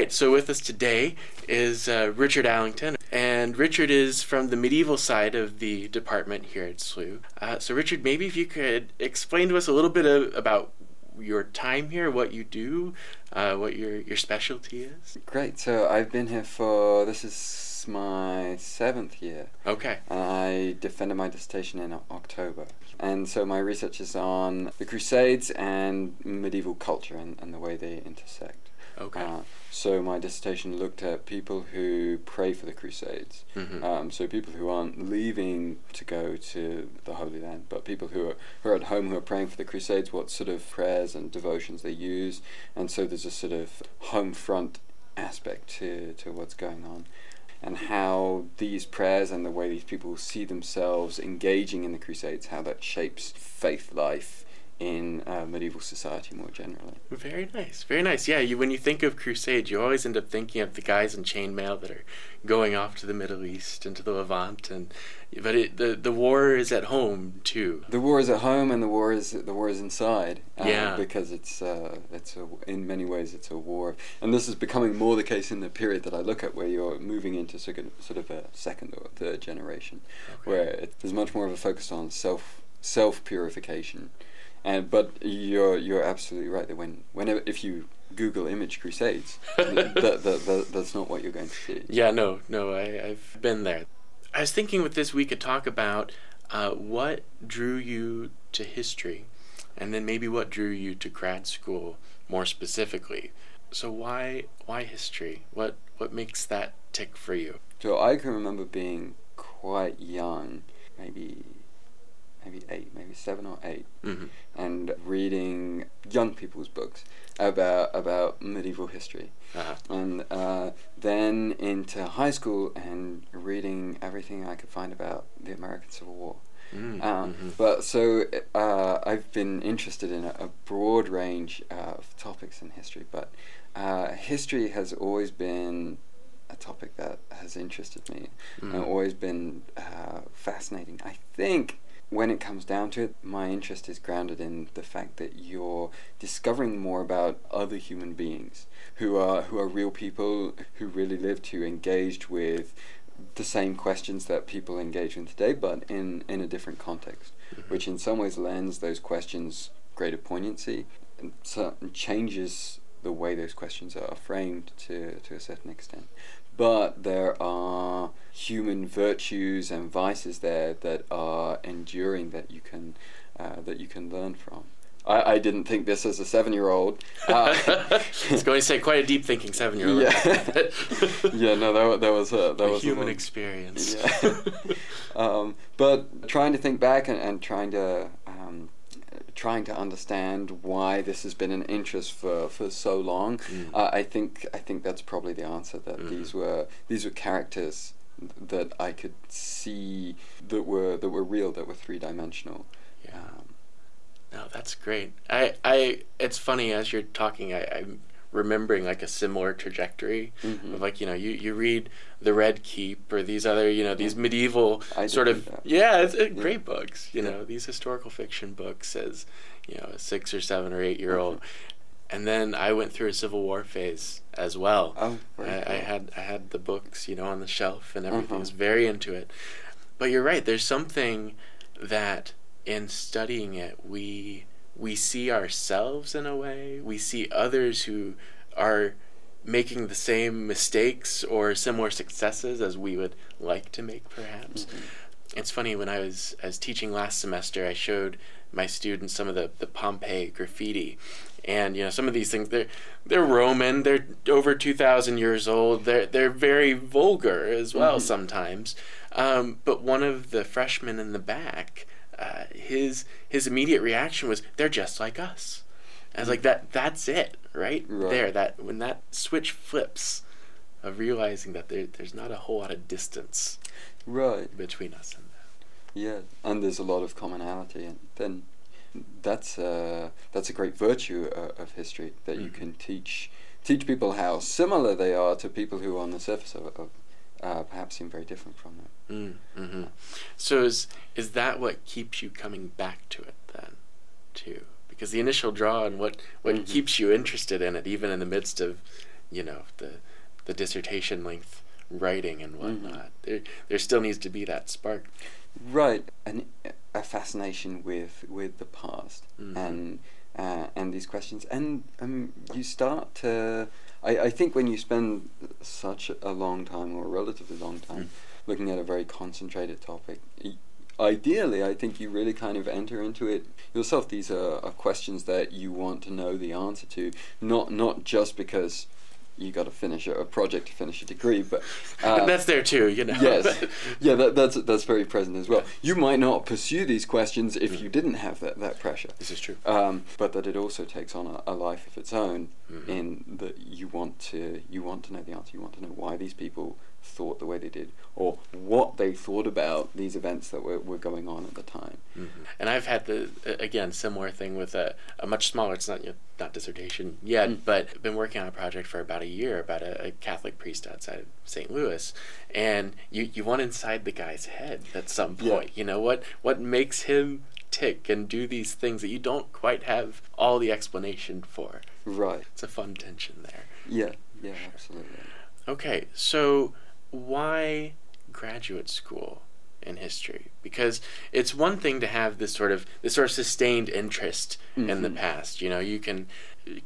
right. So with us today is uh, Richard Allington, and Richard is from the medieval side of the department here at SLU. Uh, so Richard, maybe if you could explain to us a little bit of, about your time here, what you do, uh, what your your specialty is. Great. So I've been here for this is my seventh year. Okay. And I defended my dissertation in October. And so my research is on the Crusades and medieval culture and, and the way they intersect. Okay. Uh, so my dissertation looked at people who pray for the Crusades. Mhm. Um, so people who aren't leaving to go to the Holy Land, but people who are who are at home who are praying for the Crusades. What sort of prayers and devotions they use, and so there's a sort of home front aspect to to what's going on. And how these prayers and the way these people see themselves engaging in the Crusades, how that shapes faith life in uh, medieval society more generally. Very nice, very nice. Yeah, you when you think of crusades, you always end up thinking of the guys in chainmail that are going off to the Middle East and to the Levant, and but it, the the war is at home too. The war is at home, and the war is the war is inside. Uh, Yeah. Because it's uh, it's a, in many ways it's a war, and this is becoming more the case in the period that I look at, where you're moving into sort of, sort of a second or third generation, where it, there's much more of a focus on self self purification, and but you're you're absolutely right that when whenever if you Google image crusades, that, that, that, that that's not what you're going to see. Yeah, no, no, I, I've been there. I was thinking with this we could talk about uh, what drew you to history, and then maybe what drew you to grad school more specifically. So why why history? What what makes that tick for you? So I can remember being quite young, maybe maybe eight, maybe seven or eight, hmm and reading young people's books about about medieval history, Uh-huh. and uh, then into high school and reading everything I could find about the American Civil War. Mm, Um, mhm. But so uh, I've been interested in a, a broad range uh, of topics in history, but uh, history has always been a topic that has interested me and Mhm. always been uh, fascinating. I think when it comes down to it, my interest is grounded in the fact that you're discovering more about other human beings who are who are real people who really lived, who engaged with the same questions that people engage in today, but in, in a different context, Mhm. which in some ways lends those questions greater poignancy and so changes the way those questions are framed to, to a certain extent. But there are human virtues and vices there that are enduring that you can uh, that you can learn from. I, I didn't think this as a seven year old. Uh, I was going to say quite a deep thinking seven year old. Yeah. yeah, no, that, that was a that a was human one. experience. Yeah. um, but trying to think back and, and trying to trying to understand why this has been an interest for, for so long, Mm. uh, I think I think that's probably the answer. That Mhm. these were these were characters that I could see that were that were real, that were three dimensional. Yeah. Um, No, that's great. I, I, it's funny as you're talking, I, I'm remembering like a similar trajectory Mhm. of like you know you, you read the Red Keep or these other you know these Yeah. medieval I sort of yeah it's uh, Yeah. great books you Yeah. know these historical fiction books as you know a six or seven or eight year old, Mm-hmm. and then I went through a Civil War phase as well. Oh, I, I had I had the books, you know, on the shelf and everything. Uh-huh. Was very into it. But you're right. There's something that in studying it, we we see ourselves in a way. We see others who are making the same mistakes or similar successes as we would like to make, perhaps. Mhm. It's funny when I was I was teaching last semester, I showed my students some of the, the Pompeii graffiti. And you know, some of these things they're they're Roman, they're over two thousand years old, they're they're very vulgar as well Mhm. sometimes. Um, but one of the freshmen in the back, uh, his his immediate reaction was, They're just like us. I was like that that's it, right? Right. There, that when that switch flips of realizing that there, there's not a whole lot of distance Right. between us and them. Yeah, and there's a lot of commonality, and then that's uh, that's a great virtue uh, of history that you Mhm. can teach teach people how similar they are to people who are on the surface of, of uh, perhaps seem very different from it. Mm, hmm So is is that what keeps you coming back to it then, too? Because the initial draw and what what Mhm. keeps you interested in it, even in the midst of you know the the dissertation length writing and whatnot. Mm-hmm. There there still needs to be that spark. Right, and a fascination with with the past mm-hmm. and uh, and these questions, and um, you start to. I, I think when you spend such a long time or a relatively long time mm. looking at a very concentrated topic, ideally, I think you really kind of enter into it yourself. These are, are questions that you want to know the answer to, not not just because you got to finish a, a, project to finish a degree, but uh, that's there too, you know. yes, yeah, that, that's that's very present as well. You might not pursue these questions if mm. you didn't have that, that pressure. This is true. Um, but that it also takes on a, a life of its own, mm. in that you want to you want to know the answer. You want to know why these people thought the way they did or what they thought about these events that were, were going on at the time. Mm-hmm. And I've had the, again, similar thing with a, a much smaller, it's not, you know, not dissertation yet, mm. but I've been working on a project for about a year about a, a Catholic priest outside of St. Louis. And you, you want inside the guy's head at some point, yeah. you know, what, what makes him tick and do these things that you don't quite have all the explanation for. Right. It's a fun tension there. Yeah, yeah, absolutely. Okay, so why graduate school in history? Because it's one thing to have this sort of this sort of sustained interest mm-hmm. in the mm-hmm. past. You know, you can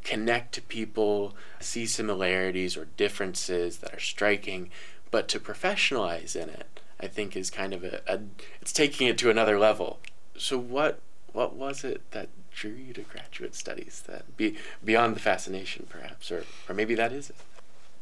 connect to people, see similarities or differences that are striking, but to professionalize in it, I think is kind of a, a it's taking it to another level. So what what was it that drew you to graduate studies that be beyond the fascination perhaps or or maybe that is it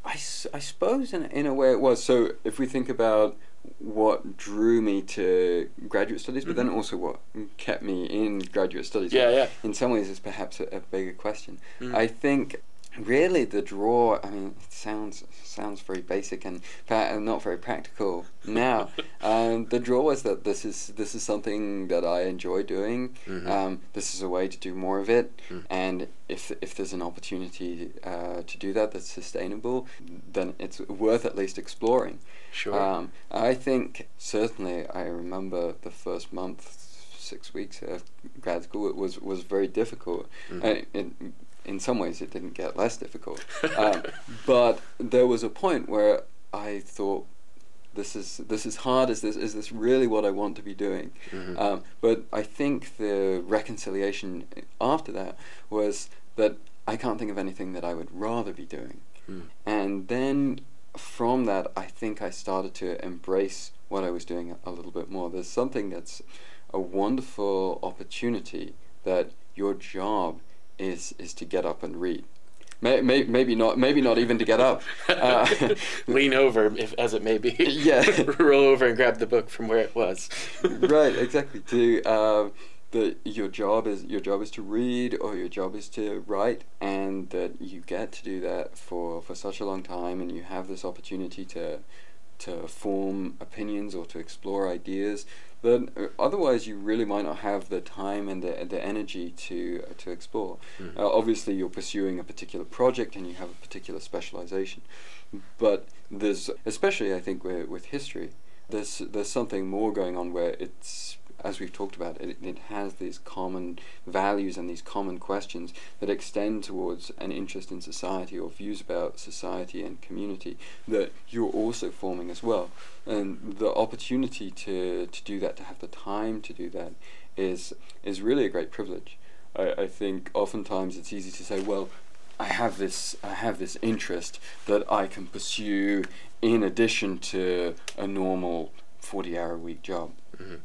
I, I suppose in, in a way it was. So if we think about what drew me to graduate studies, mm-hmm. but then mm-hmm. also what kept me in graduate studies. Yeah, yeah. In some ways, is perhaps a, a bigger question. Mm. I think really the draw i mean it sounds sounds very basic and not very practical now um, the draw was that this is this is something that i enjoy doing mm-hmm. um, this is a way to do more of it mm. and if if there's an opportunity uh, to do that that's sustainable then it's worth at least exploring sure um, i think certainly i remember the first month six weeks of grad school it was was very difficult mm-hmm. it, it, in some ways it didn't get less difficult. um, but there was a point where I thought, this is this is hard. Is this is this really what I want to be doing? Mm-hmm. Um, but I think the reconciliation after that was that I can't think of anything that I would rather be doing. Mm. And then from that, I think I started to embrace what I was doing a little bit more. There's something that's a wonderful opportunity that your job is is to get up and read. May, may, maybe not. Maybe not even to get up. Uh, Lean over, if as it may be. Yeah. Roll over and grab the book from where it was. right. Exactly. To uh, that your job is your job is to read or your job is to write, and that you get to do that for for such a long time, and you have this opportunity to to form opinions or to explore ideas then uh, otherwise you really might not have the time and the, the energy to uh, to explore. Mm. Uh, obviously, you're pursuing a particular project and you have a particular specialization, but there's especially I think with, with history, there's there's something more going on where it's as we've talked about, it, it has these common values and these common questions that extend towards an interest in society or views about society and community that you're also forming as well. And the opportunity to, to do that, to have the time to do that, is is really a great privilege. I, I think oftentimes it's easy to say, well, I have this I have this interest that I can pursue in addition to a normal forty hour a week job. Mm-hmm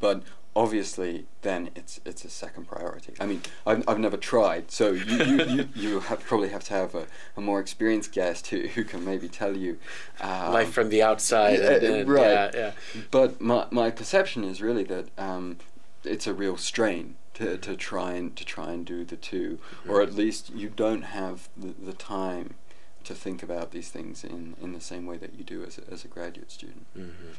but obviously then it's it's a second priority. I mean, I've, I've never tried, so you you, you, you have probably have to have a, a more experienced guest who, who can maybe tell you um, life from the outside. Yeah, and, and, right. Yeah, yeah. But my my perception is really that um, it's a real strain. To, to try and to try and do the 2 mm-hmm. or at least you don't have the, the time to think about these things in, in the same way that you do as a, as a graduate student. Mm-hmm.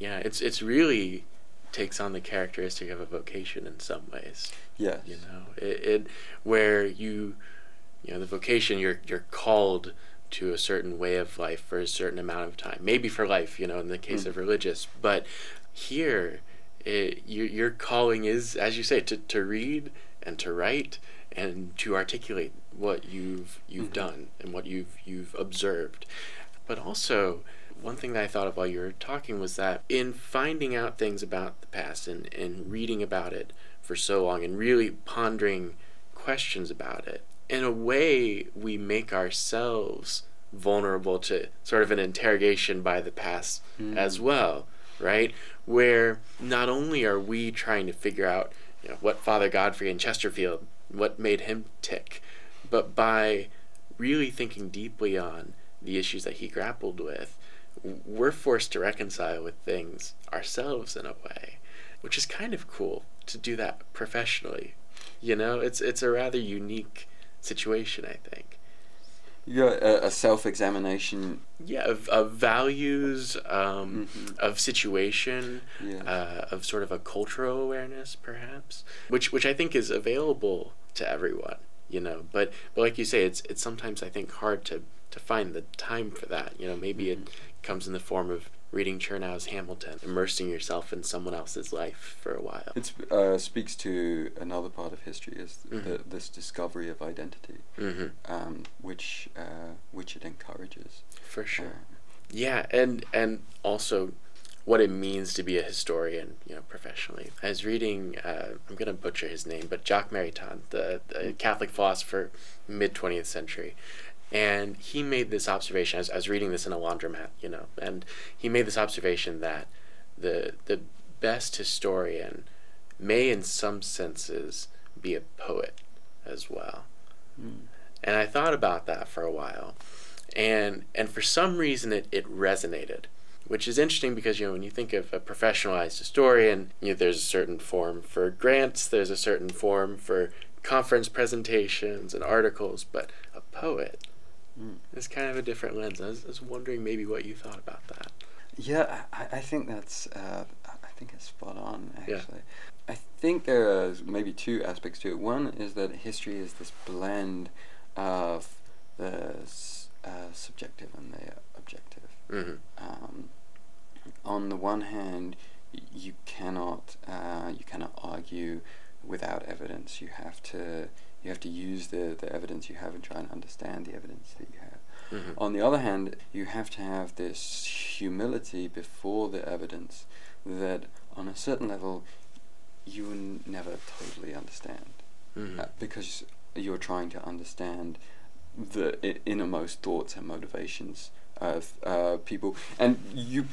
Yeah, it's it's really takes on the characteristic of a vocation in some ways. Yeah. You know, it, it where you you know the vocation you're you're called to a certain way of life for a certain amount of time, maybe for life. You know, in the case mm. of religious, but here. It, your, your calling is, as you say, to, to read and to write and to articulate what you've you've Mhm. done and what you've you've observed. But also, one thing that I thought of while you were talking was that in finding out things about the past and, and reading about it for so long and really pondering questions about it, in a way, we make ourselves vulnerable to sort of an interrogation by the past Mm. as well, right? Where not only are we trying to figure out you know, what Father Godfrey in Chesterfield, what made him tick, but by really thinking deeply on the issues that he grappled with, we're forced to reconcile with things ourselves in a way, which is kind of cool to do that professionally. You know, it's it's a rather unique situation, I think. Yeah, a, a self-examination. Yeah, of, of values, um, Mhm. of situation, Yeah. uh, of sort of a cultural awareness, perhaps, which which I think is available to everyone, you know. But but like you say, it's it's sometimes I think hard to to find the time for that. You know, maybe it comes in the form of reading Chernow's Hamilton, immersing yourself in someone else's life for a while. It uh, speaks to another part of history is Mhm. the, this discovery of identity, hmm um, which uh, which it encourages. For sure. Uh, Yeah, and and also what it means to be a historian, you know, professionally. I was reading, uh, I'm gonna butcher his name, but Jacques Maritain, the, the Catholic philosopher, mid twentieth century, and he made this observation. I was, I was reading this in a laundromat, you know, and he made this observation that the the best historian may, in some senses, be a poet as well. mm. And I thought about that for a while. And and for some reason it, it resonated. Which is interesting because you know when you think of a professionalized historian, you know, there's a certain form for grants, there's a certain form for conference presentations and articles, but a poet Mm. is kind of a different lens. I was, I was wondering maybe what you thought about that. Yeah, I, I think that's uh, I think it's spot on Yeah. actually. I think there are maybe two aspects to it. One is that history is this blend of the uh, subjective and the objective. hmm Um, on the one hand, you cannot uh, you cannot argue without evidence. You have to you have to use the, the evidence you have and try and understand the evidence that you have. hmm On the other hand, you have to have this humility before the evidence that, on a certain level, you n- never totally understand. Hmm uh, because you're trying to understand the I- innermost thoughts and motivations uh, people, and you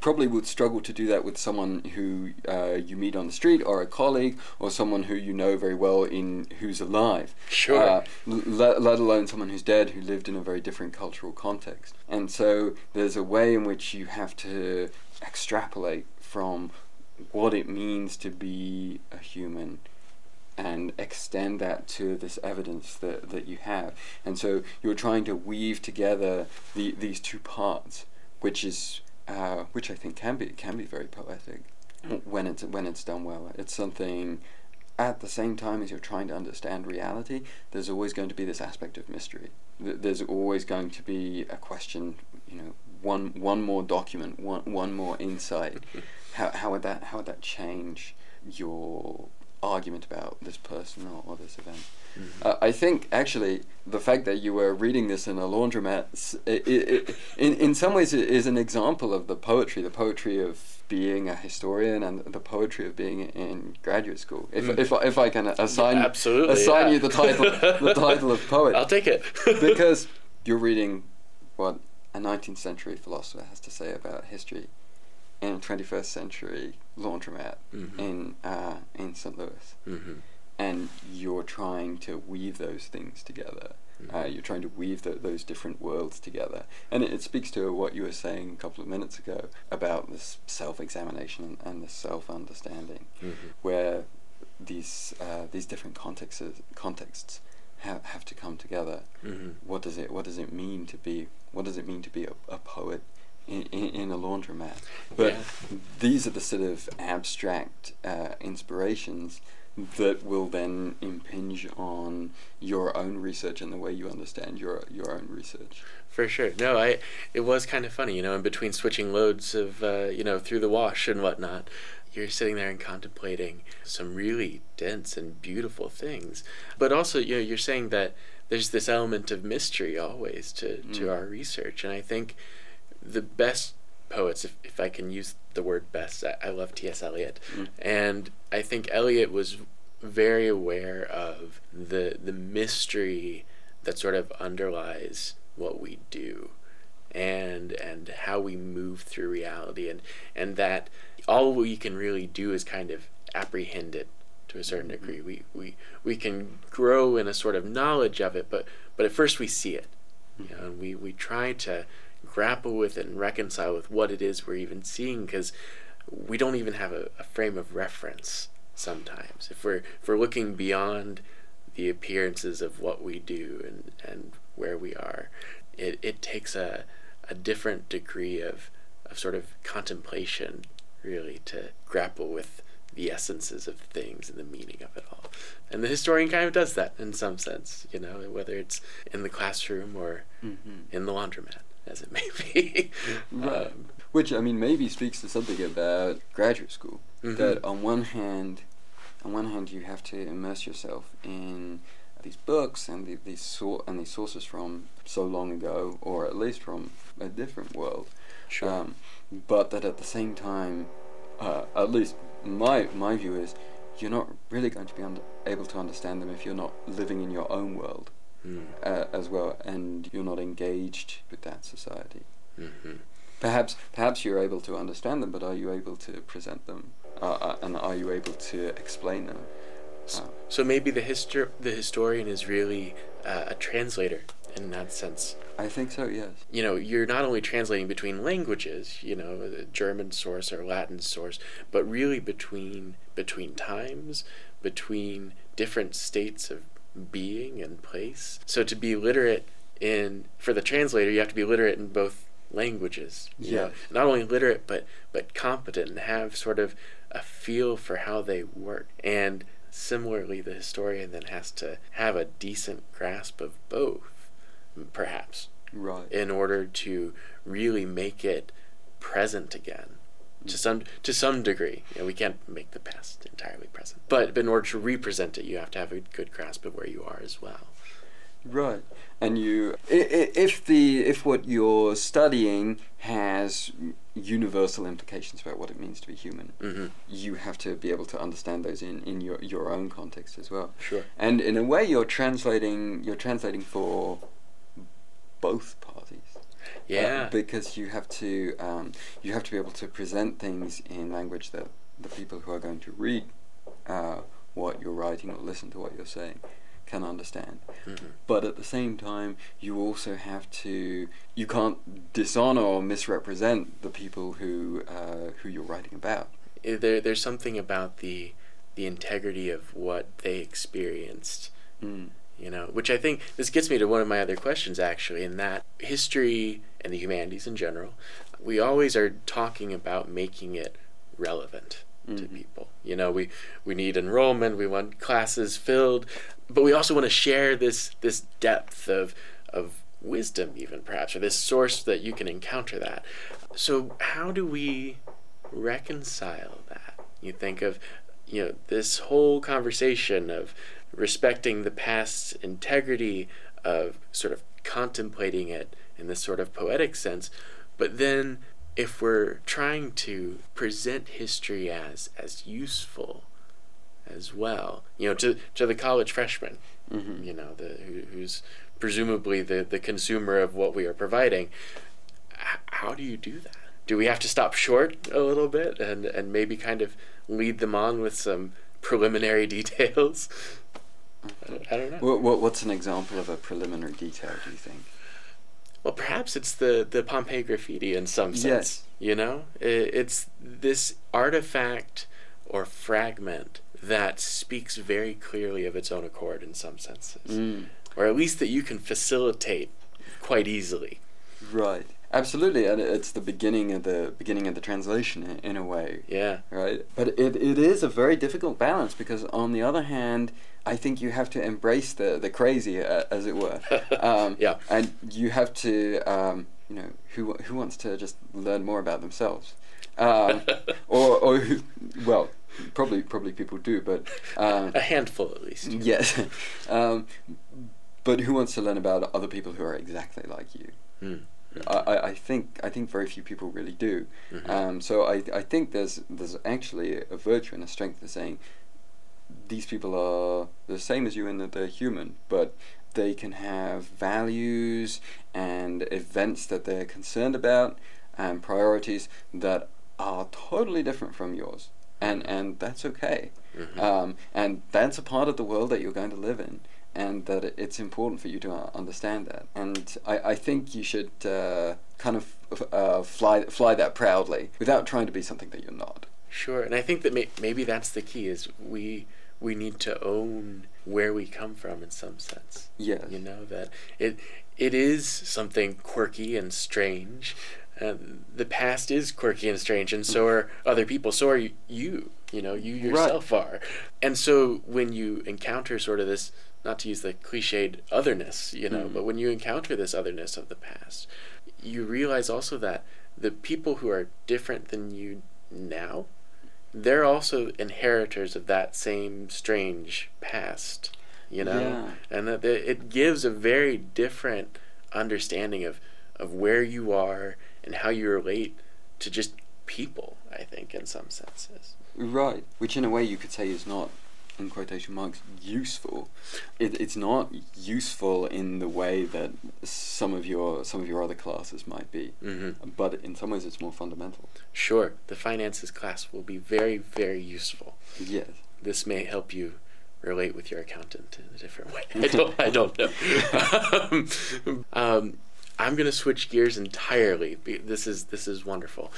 probably would struggle to do that with someone who uh, you meet on the street or a colleague or someone who you know very well in who's alive Sure. uh, let alone someone who's dead who lived in a very different cultural context. And so there's a way in which you have to extrapolate from what it means to be a human and extend that to this evidence that, that you have. And so you're trying to weave together the, these two parts, which is uh, which I think can be can be very poetic when it's when it's done well. It's something at the same time as you're trying to understand reality, there's always going to be this aspect of mystery. Th- There's always going to be a question, you know, one one more document, one one more insight. how how would that how would that change your argument about this person or, or this event? Mhm. Uh, I think actually the fact that you were reading this in a laundromat, s- i i i in in some ways, it is an example of the poetry, the poetry of being a historian and the poetry of being in graduate school. If Mm. if I- if I can assign assign yeah. you the title the title of poet, I'll take it. because you're reading what a 19th century philosopher has to say about history in a 21st century laundromat Mhm. in uh, in St. Louis hmm and you're trying to weave those things together. Uh, Mhm. you're trying to weave tho- those different worlds together, and it, it speaks to what you were saying a couple of minutes ago about this self-examination and, and this self-understanding, Mhm. where these uh, these different contexts contexts have have to come together. Mhm. What does it What does it mean to be What does it mean to be a, a poet in, in, in a laundromat? But Yeah. these are the sort of abstract uh, inspirations that will then impinge on your own research and the way you understand your your own research. For sure. No, I. It was kind of funny, you know, in between switching loads of, uh, you know, through the wash and whatnot, you're sitting there and contemplating some really dense and beautiful things. But also, you know, you're saying that there's this element of mystery always to, to Mm. our research. And I think the best poets, if, if I can use the word best, I, I love T.S. Eliot. Mm. And I think Eliot was very aware of the the mystery that sort of underlies what we do and and how we move through reality and and that all we can really do is kind of apprehend it to a certain degree we we we can grow in a sort of knowledge of it but but at first we see it you know and we we try to grapple with and reconcile with what it is we're even seeing because we don't even have a, a frame of reference sometimes. If we're if we're looking beyond the appearances of what we do and and where we are it, it takes a a different degree of of sort of contemplation really to grapple with the essences of things and the meaning of it all. And the historian kind of does that in some sense you know whether it's in the classroom or Mhm. in the laundromat as it may be Right. Um, Which I mean maybe speaks to something about graduate school. Mhm. That on one hand, on one hand you have to immerse yourself in these books and the, these sor- and these sources from so long ago, or at least from a different world. sure Um, but that at the same time, uh, at least my my view is, you're not really going to be under- able to understand them if you're not living in your own world mm. uh, as well, and you're not engaged with that society. hmm Perhaps, perhaps you're able to understand them, but are you able to present them, uh, uh, and are you able to explain them? Uh, So maybe the histor- the historian is really uh, a translator in that sense. I think so. Yes. You know, you're not only translating between languages, you know, the German source or Latin source, but really between between times, between different states of being and place. So to be literate in for the translator, you have to be literate in both languages. Yeah. Not only literate, but but competent and have sort of a feel for how they work. And similarly, the historian then has to have a decent grasp of both, perhaps, Right. in order to really make it present again. To some to some degree, you know, we can't make the past entirely present, but in order to represent it, you have to have a good grasp of where you are as well. Right. And you, if the if what you're studying has universal implications about what it means to be human, hmm you have to be able to understand those in, in your, your own context as well. Sure. And in a way, you're translating you're translating for both parties. Uh, Yeah. because you have to um, you have to be able to present things in language that the people who are going to read uh, what you're writing or listen to what you're saying can understand. Mhm. But at the same time, you also have to you can't dishonor or misrepresent the people who uh, who you're writing about. There, there's something about the the integrity of what they experienced Mm. You know which i think this gets me to one of my other questions actually in that history and the humanities in general we always are talking about making it relevant to Mhm. people. You know we we need enrollment we want classes filled but we also want to share this this depth of of wisdom even perhaps or this source that you can encounter that. So how do we reconcile that? You think of you know this whole conversation of respecting the past's integrity of sort of contemplating it in this sort of poetic sense. But then if we're trying to present history as as useful as well you know to to the college freshman Mhm. you know the who, who's presumably the the consumer of what we are providing H- how do you do that? Do we have to stop short a little bit and and maybe kind of lead them on with some preliminary details I don't know. What, what what's an example of a preliminary detail? Do you think? Well, perhaps it's the the Pompeii graffiti in some sense. Yes. You know, I it's this artifact or fragment that speaks very clearly of its own accord in some senses, Mm. or at least that you can facilitate quite easily. Right. Absolutely, and it's the beginning of the beginning of the translation in, in a way, Yeah. right? But it, it is a very difficult balance because on the other hand, I think you have to embrace the the crazy, uh, as it were. Um, Yeah. And you have to, um, you know, who who wants to just learn more about themselves, um, or or who, well, probably probably people do, but um, A handful at least. Yes, um, but who wants to learn about other people who are exactly like you? Mm. I, I- think I think very few people really do. Mhm. Um, so I, I think there's there's actually a virtue and a strength in saying these people are the same as you in that they're human, but they can have values and events that they're concerned about and priorities that are totally different from yours. And and that's okay. Mhm. Um, and that's a part of the world that you're going to live in. And that it's important for you to uh, understand that. And I, I think you should uh, kind of uh, fly fly that proudly without trying to be something that you're not. Sure, and I think that may- maybe that's the key is we we need to own where we come from in some sense. Yes. You know that it it is something quirky and strange. And the past is quirky and strange, and so are other people. So are you. You, you know, you yourself are. And so when you encounter sort of this, not to use the cliched otherness, you know, Mhm. but when you encounter this otherness of the past, you realize also that the people who are different than you now, they're also inheritors of that same strange past, you know? Yeah. And that it gives a very different understanding of, of where you are and how you relate to just people, I think, in some senses. Right, which in a way you could say is not, in quotation marks, useful. It, it's not useful in the way that some of your some of your other classes might be, Mm-hmm. but in some ways it's more fundamental. Sure, the finances class will be very, very useful. Yes. This may help you relate with your accountant in a different way. I don't, I don't know. um, um, I'm gonna switch gears entirely. This is this is wonderful.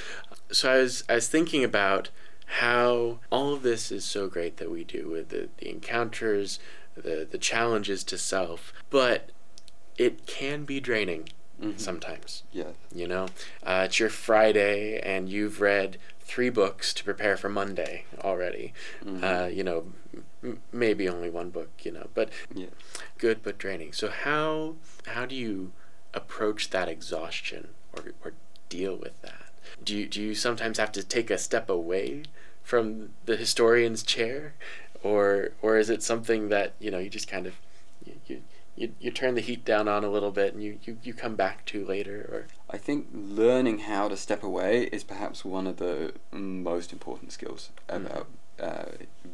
So I was I was thinking about how all of this is so great that we do with the, the encounters, the the challenges to self, but it can be draining Mhm. sometimes. Yeah. You know, uh, it's your Friday and you've read three books to prepare for Monday already. Mhm. Uh, you know, m- maybe only one book. You know, but Yes. good but draining. So how how do you approach that exhaustion or or deal with that? Do you do you sometimes have to take a step away from the historian's chair, or or is it something that you know you just kind of you, you, you, you turn the heat down on a little bit and you, you, you come back to later or I think learning how to step away is perhaps one of the most important skills about uh,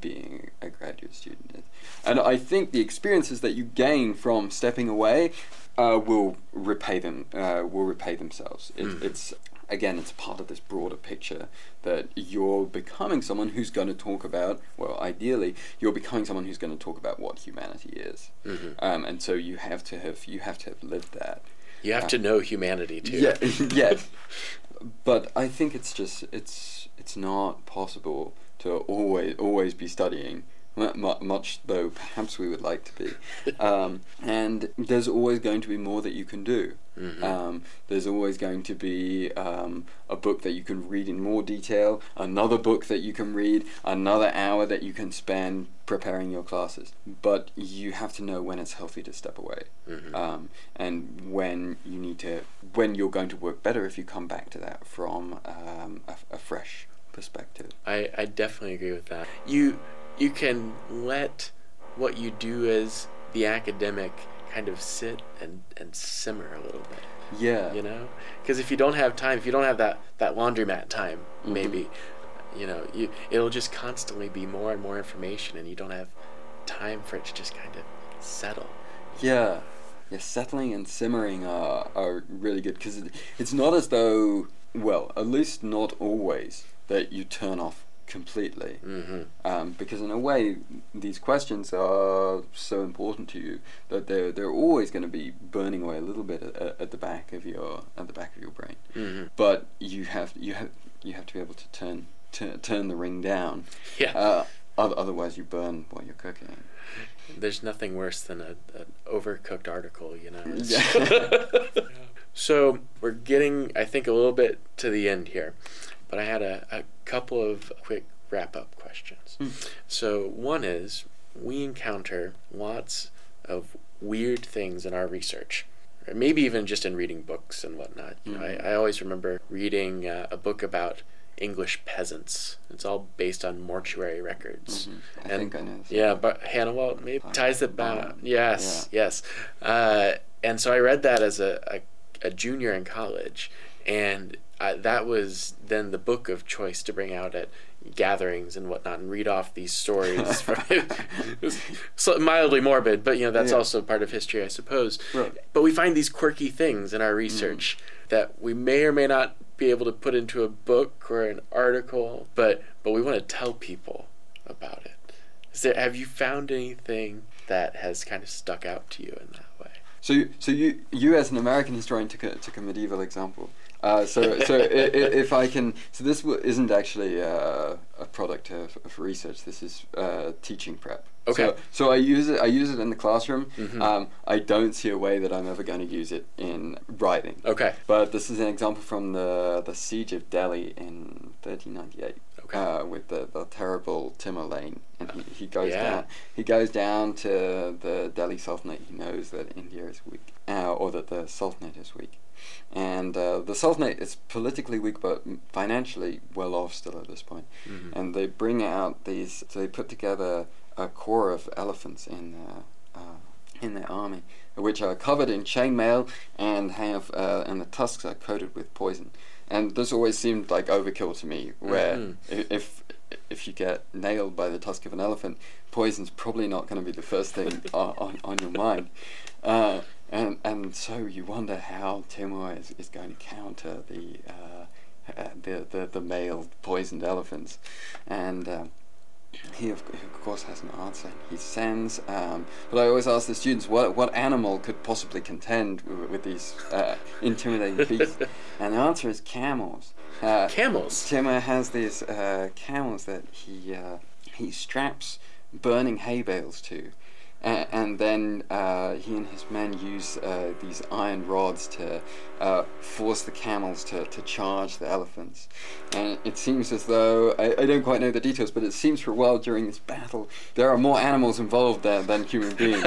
being a graduate student. And I think the experiences that you gain from stepping away uh, will repay them. Uh, will repay themselves. It, Mhm. It's again, it's part of this broader picture that you're becoming someone who's going to talk about. Well, ideally, you're becoming someone who's going to talk about what humanity is. Mhm. Um, and so you have to have you have to have lived that. you have to know humanity too. Yeah, yes. But I think it's just it's it's not possible to always always be studying. Mu- mu- Much though perhaps we would like to be, um, and there's always going to be more that you can do. Mhm. Um, there's always going to be um, a book that you can read in more detail, another book that you can read, another hour that you can spend preparing your classes. But you have to know when it's healthy to step away Mhm. um, and when you need to when you're going to work better if you come back to that from um, a, a fresh perspective I, I definitely agree with that. You you can let what you do as the academic kind of sit and, and simmer a little bit. yeah You know, because if you don't have time, if you don't have that that laundromat time, Mhm. maybe, you know, you it'll just constantly be more and more information, and you don't have time for it to just kind of settle. yeah yeah settling and simmering are, are really good because it, it's not as though well at least not always that you turn off completely Mm-hmm. um, because in a way these questions are so important to you that they're they're always going to be burning away a little bit at, at the back of your at the back of your brain Mm-hmm. but you have you have you have to be able to turn tu- turn the ring down. Yeah. Uh, otherwise, you burn while you're cooking. There's nothing worse than a, an overcooked article, you know. Yeah. so we're getting, I think, a little bit to the end here, but I had a, a couple of quick wrap up questions. Hmm. So one is we encounter lots of weird things in our research. or Maybe even just in reading books and whatnot. You know. I, I always remember reading uh, a book about English peasants. It's all based on mortuary records. Mhm. I And- think I know. Yeah, but Hanawalt maybe Uh, ties it back. yes, yes. Uh, and so I read that as a, a, a junior in college, and I, that was then the book of choice to bring out at gatherings and whatnot and read off these stories. from, it mildly morbid, but you know that's Yeah. also part of history, I suppose. Right. But we find these quirky things in our mm. research that we may or may not be able to put into a book or an article, but but we want to tell people about it. Is there, have you found anything that has kind of stuck out to you in that way? So, you, so you, you as an American historian took a took a medieval example. Uh, so, so if I can, so this w- isn't actually uh, a product of, of research. This is uh, teaching prep. Okay. So, so I use it. I use it in the classroom. Mhm. Um, I don't see a way that I'm ever going to use it in writing. Okay. But this is an example from the the siege of Delhi in 1398. Uh, with the, the terrible Timur Lane, and he, he goes Yeah. down. He goes down to the Delhi Sultanate. He knows that India is weak, uh, or that the Sultanate is weak, and uh, the Sultanate is politically weak, but financially well off still at this point. Mhm. And they bring out these. So they put together a corps of elephants in uh, uh, in their army, which are covered in chainmail and have uh, and the tusks are coated with poison. And this always seemed like overkill to me, where Mhm. if if you get nailed by the tusk of an elephant, poison's probably not going to be the first thing on, on on your mind. Uh, and and so you wonder how Timur is, is going to counter the uh, uh, the, the the mail poisoned elephants, and. Um, he of, of course has an answer. He sends, um, but I always ask the students what what animal could possibly contend with, with these uh, intimidating beasts, and the answer is camels. Uh, Camels. Timur has these uh, camels that he uh, he straps burning hay bales to, and, and then uh, he and his men use uh, these iron rods to uh, force the camels to, to charge the elephants. And it seems as though I, I don't quite know the details, but it seems for a while during this battle there are more animals involved there than human beings.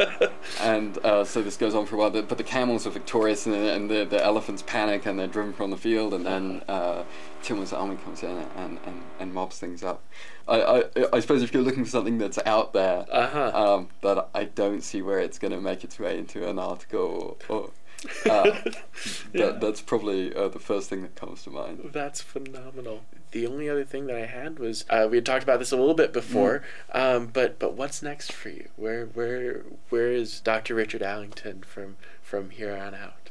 and uh, so this goes on for a while. But the camels are victorious, and, the- and the, the elephants panic, and they're driven from the field, and then uh, Timur's army comes in and, and, and mobs things up. I, I, I suppose if you're looking for something that's out there, Uh huh. um, that I don't see where it's going to make its way into an article, or, or uh, Yeah. that, that's probably uh, the first thing that comes to mind. That's phenomenal. The only other thing that I had was uh, we had talked about this a little bit before, um, but but what's next for you? Where where where is Dr. Richard Allington from from here on out?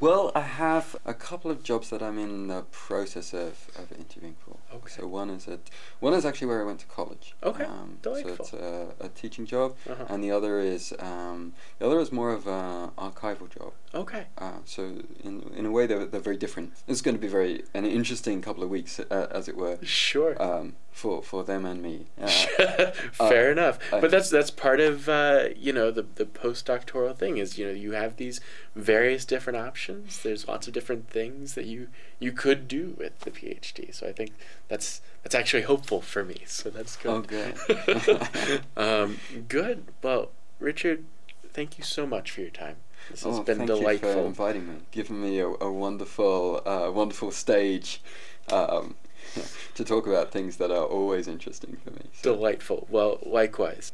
Well, I have a couple of jobs that I'm in the process of, of interviewing for. Okay. So one is at one is actually where I went to college. Okay, Um, delightful. So it's a, a teaching job, Uh-huh. and the other is um, the other is more of a archival job. Okay. Uh, so in in a way they're, they're very different. It's going to be very an interesting couple of weeks, uh, as it were, Sure. um, for for them and me. Uh, Fair enough. I- but that's that's part of uh, you know the the postdoctoral thing is you know you have these various different options. There's lots of different things that you you could do with the PhD. So I think that's that's actually hopeful for me. So that's good. Oh, good. um, good. Well, Richard, thank you so much for your time. This has oh, been thank you for inviting me, giving me a, a wonderful, uh, wonderful stage um, to talk about things that are always interesting for me. So. Delightful. Well, likewise.